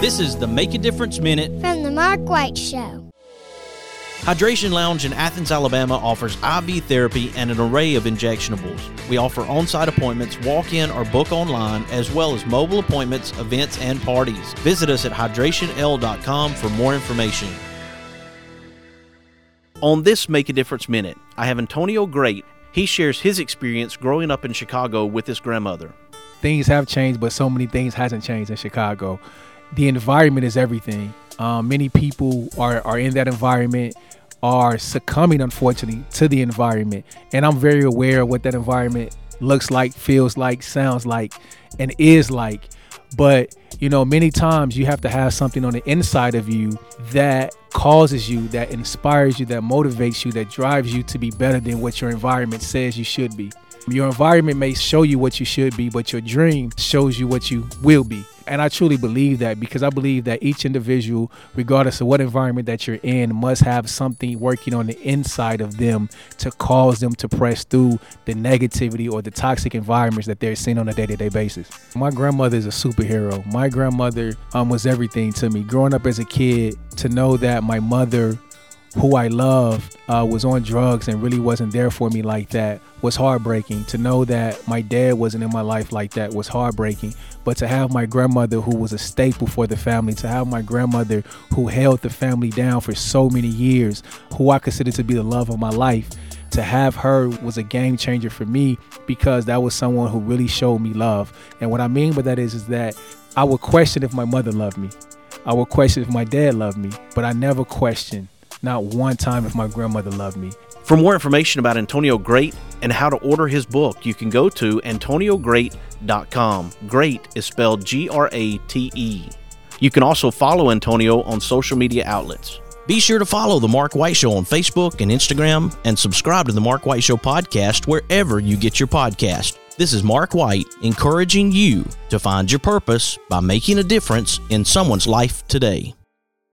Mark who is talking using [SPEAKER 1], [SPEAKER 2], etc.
[SPEAKER 1] This is the Make a Difference Minute
[SPEAKER 2] from the Mark White Show.
[SPEAKER 1] Hydration Lounge in Athens, Alabama offers IV therapy and an array of injectionables. We offer on site appointments, walk in, or book online, as well as mobile appointments, events, and parties. Visit us at hydrationl.com for more information. On this Make a Difference Minute, I have Antonio Grate. He shares his experience growing up in Chicago with his grandmother.
[SPEAKER 3] Things have changed, but so many things hasn't changed in Chicago the environment is everything. Um, many people are, are in that environment, are succumbing, unfortunately, to the environment. And I'm very aware of what that environment looks like, feels like, sounds like, and is like. But, you know, many times you have to have something on the inside of you that causes you, that inspires you, that motivates you, that drives you to be better than what your environment says you should be. Your environment may show you what you should be, but your dream shows you what you will be. And I truly believe that because I believe that each individual, regardless of what environment that you're in, must have something working on the inside of them to cause them to press through the negativity or the toxic environments that they're seeing on a day to day basis. My grandmother is a superhero. My grandmother um, was everything to me. Growing up as a kid, to know that my mother who I loved uh, was on drugs and really wasn't there for me like that was heartbreaking. To know that my dad wasn't in my life like that was heartbreaking. But to have my grandmother, who was a staple for the family, to have my grandmother, who held the family down for so many years, who I consider to be the love of my life, to have her was a game changer for me because that was someone who really showed me love. And what I mean by that is, is that I would question if my mother loved me. I would question if my dad loved me, but I never questioned not one time if my grandmother loved me.
[SPEAKER 1] For more information about Antonio Grate and how to order his book, you can go to antoniograte.com. Grate is spelled G R A T E. You can also follow Antonio on social media outlets. Be sure to follow The Mark White Show on Facebook and Instagram and subscribe to The Mark White Show podcast wherever you get your podcast. This is Mark White encouraging you to find your purpose by making a difference in someone's life today.